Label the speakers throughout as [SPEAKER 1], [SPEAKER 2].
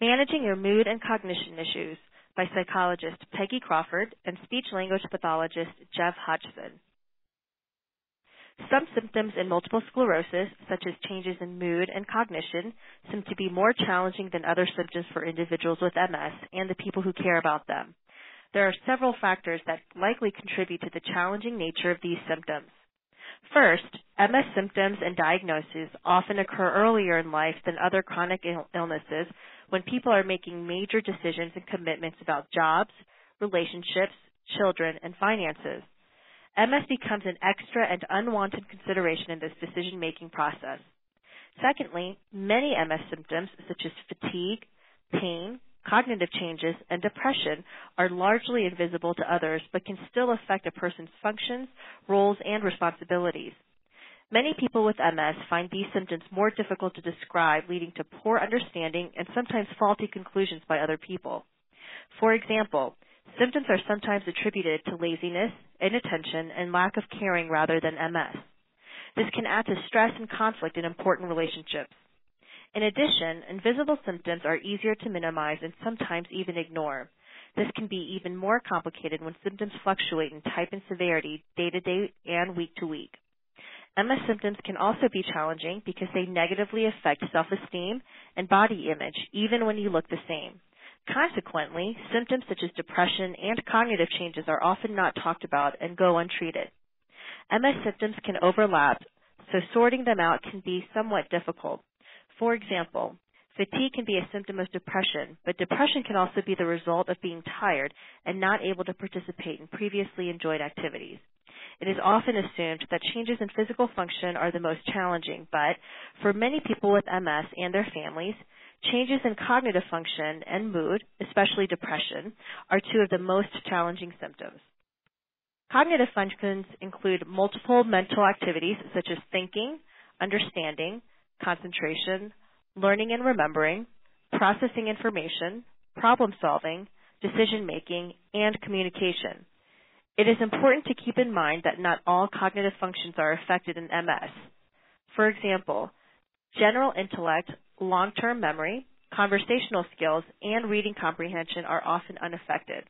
[SPEAKER 1] Managing Your Mood and Cognition Issues by psychologist Peggy Crawford and speech language pathologist Jeff Hodgson. Some symptoms in multiple sclerosis, such as changes in mood and cognition, seem to be more challenging than other symptoms for individuals with MS and the people who care about them. There are several factors that likely contribute to the challenging nature of these symptoms. First, MS symptoms and diagnoses often occur earlier in life than other chronic illnesses when people are making major decisions and commitments about jobs, relationships, children, and finances. MS becomes an extra and unwanted consideration in this decision making process. Secondly, many MS symptoms, such as fatigue, pain, cognitive changes, and depression, are largely invisible to others but can still affect a person's functions, roles, and responsibilities. Many people with MS find these symptoms more difficult to describe, leading to poor understanding and sometimes faulty conclusions by other people. For example, Symptoms are sometimes attributed to laziness, inattention, and lack of caring rather than MS. This can add to stress and conflict in important relationships. In addition, invisible symptoms are easier to minimize and sometimes even ignore. This can be even more complicated when symptoms fluctuate in type and severity day to day and week to week. MS symptoms can also be challenging because they negatively affect self esteem and body image, even when you look the same. Consequently, symptoms such as depression and cognitive changes are often not talked about and go untreated. MS symptoms can overlap, so sorting them out can be somewhat difficult. For example, fatigue can be a symptom of depression, but depression can also be the result of being tired and not able to participate in previously enjoyed activities. It is often assumed that changes in physical function are the most challenging, but for many people with MS and their families, Changes in cognitive function and mood, especially depression, are two of the most challenging symptoms. Cognitive functions include multiple mental activities such as thinking, understanding, concentration, learning and remembering, processing information, problem solving, decision making, and communication. It is important to keep in mind that not all cognitive functions are affected in MS. For example, general intellect long-term memory, conversational skills, and reading comprehension are often unaffected.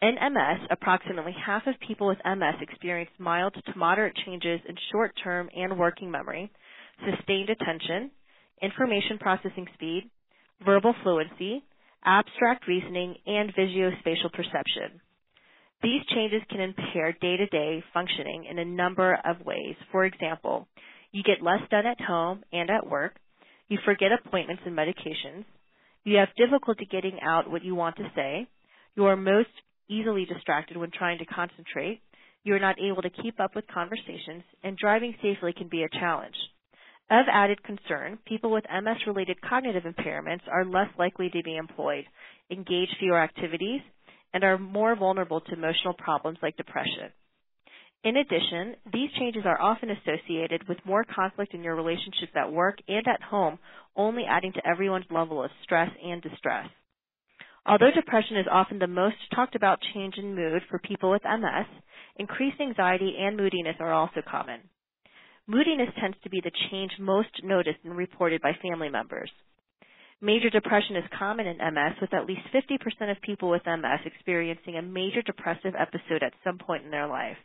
[SPEAKER 1] In MS, approximately half of people with MS experience mild to moderate changes in short-term and working memory, sustained attention, information processing speed, verbal fluency, abstract reasoning, and visuospatial perception. These changes can impair day-to-day functioning in a number of ways. For example, you get less done at home and at work, you forget appointments and medications. You have difficulty getting out what you want to say. You are most easily distracted when trying to concentrate. You are not able to keep up with conversations, and driving safely can be a challenge. Of added concern, people with MS related cognitive impairments are less likely to be employed, engage fewer activities, and are more vulnerable to emotional problems like depression. In addition, these changes are often associated with more conflict in your relationships at work and at home, only adding to everyone's level of stress and distress. Although depression is often the most talked about change in mood for people with MS, increased anxiety and moodiness are also common. Moodiness tends to be the change most noticed and reported by family members. Major depression is common in MS, with at least 50% of people with MS experiencing a major depressive episode at some point in their life.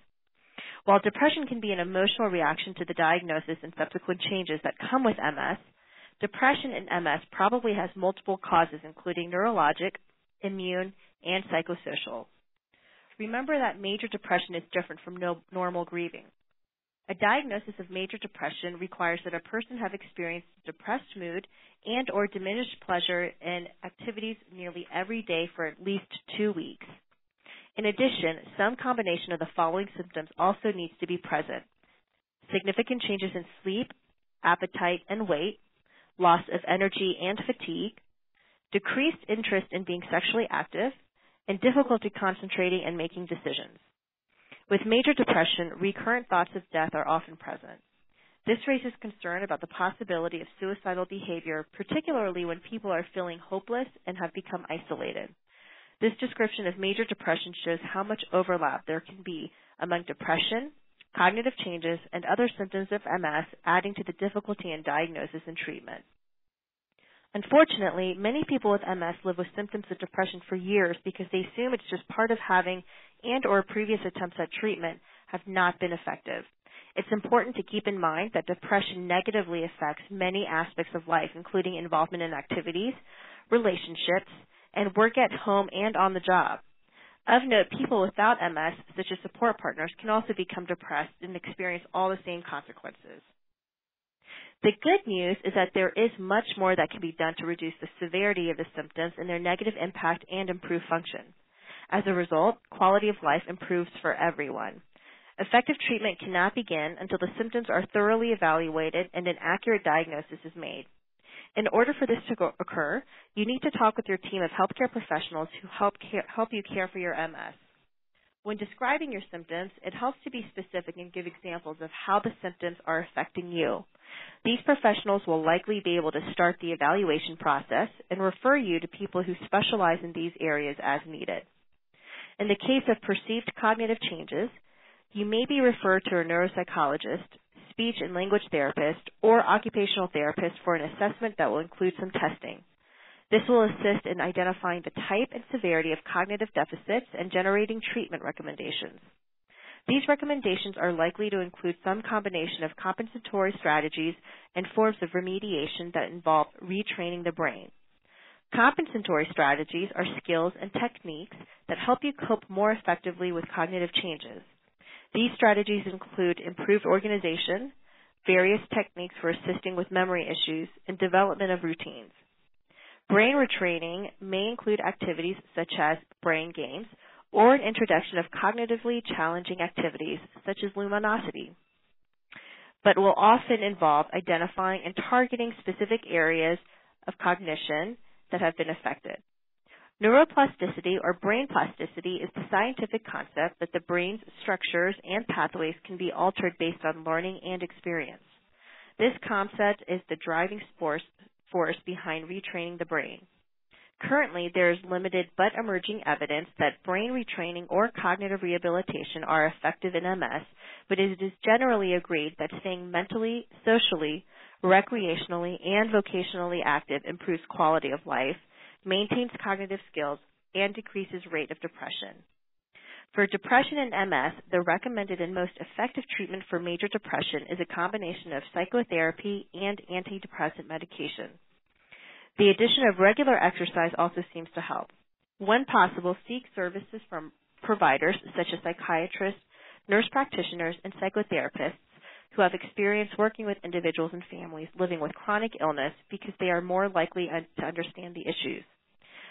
[SPEAKER 1] While depression can be an emotional reaction to the diagnosis and subsequent changes that come with MS, depression in MS probably has multiple causes, including neurologic, immune, and psychosocial. Remember that major depression is different from no, normal grieving. A diagnosis of major depression requires that a person have experienced depressed mood and or diminished pleasure in activities nearly every day for at least 2 weeks. In addition, some combination of the following symptoms also needs to be present. Significant changes in sleep, appetite, and weight, loss of energy and fatigue, decreased interest in being sexually active, and difficulty concentrating and making decisions. With major depression, recurrent thoughts of death are often present. This raises concern about the possibility of suicidal behavior, particularly when people are feeling hopeless and have become isolated. This description of major depression shows how much overlap there can be among depression, cognitive changes, and other symptoms of MS, adding to the difficulty in diagnosis and treatment. Unfortunately, many people with MS live with symptoms of depression for years because they assume it's just part of having and or previous attempts at treatment have not been effective. It's important to keep in mind that depression negatively affects many aspects of life, including involvement in activities, relationships, and work at home and on the job. Of note, people without MS, such as support partners, can also become depressed and experience all the same consequences. The good news is that there is much more that can be done to reduce the severity of the symptoms and their negative impact and improve function. As a result, quality of life improves for everyone. Effective treatment cannot begin until the symptoms are thoroughly evaluated and an accurate diagnosis is made. In order for this to occur, you need to talk with your team of healthcare professionals who help, care, help you care for your MS. When describing your symptoms, it helps to be specific and give examples of how the symptoms are affecting you. These professionals will likely be able to start the evaluation process and refer you to people who specialize in these areas as needed. In the case of perceived cognitive changes, you may be referred to a neuropsychologist, speech and language therapist, or occupational therapist for an assessment that will include some testing. This will assist in identifying the type and severity of cognitive deficits and generating treatment recommendations. These recommendations are likely to include some combination of compensatory strategies and forms of remediation that involve retraining the brain. Compensatory strategies are skills and techniques that help you cope more effectively with cognitive changes. These strategies include improved organization, various techniques for assisting with memory issues, and development of routines. Brain retraining may include activities such as brain games or an introduction of cognitively challenging activities such as Lumosity, but will often involve identifying and targeting specific areas of cognition that have been affected. Neuroplasticity or brain plasticity is the scientific concept that the brain's structures and pathways can be altered based on learning and experience. This concept is the driving force, force behind retraining the brain. Currently, there is limited but emerging evidence that brain retraining or cognitive rehabilitation are effective in MS, but it is generally agreed that staying mentally, socially, recreationally, and vocationally active improves quality of life maintains cognitive skills, and decreases rate of depression. For depression and MS, the recommended and most effective treatment for major depression is a combination of psychotherapy and antidepressant medication. The addition of regular exercise also seems to help. When possible, seek services from providers such as psychiatrists, nurse practitioners, and psychotherapists who have experience working with individuals and families living with chronic illness because they are more likely to understand the issues.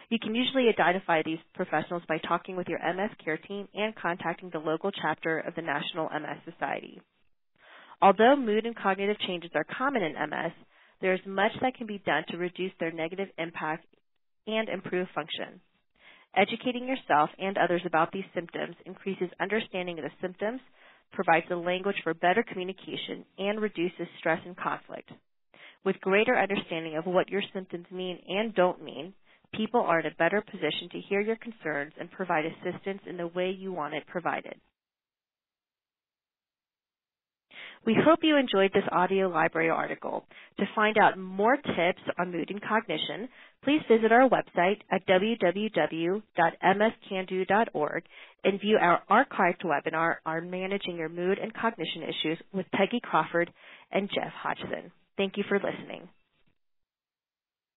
[SPEAKER 1] You can usually identify these professionals by talking with your MS care team and contacting the local chapter of the National MS Society. Although mood and cognitive changes are common in MS, there is much that can be done to reduce their negative impact and improve function. Educating yourself and others about these symptoms increases understanding of the symptoms, provides the language for better communication, and reduces stress and conflict. With greater understanding of what your symptoms mean and don't mean, people are in a better position to hear your concerns and provide assistance in the way you want it provided. We hope you enjoyed this audio library article. To find out more tips on mood and cognition, please visit our website at www.mscando.org and view our archived webinar on managing your mood and cognition issues with Peggy Crawford and Jeff Hodgson. Thank you for listening.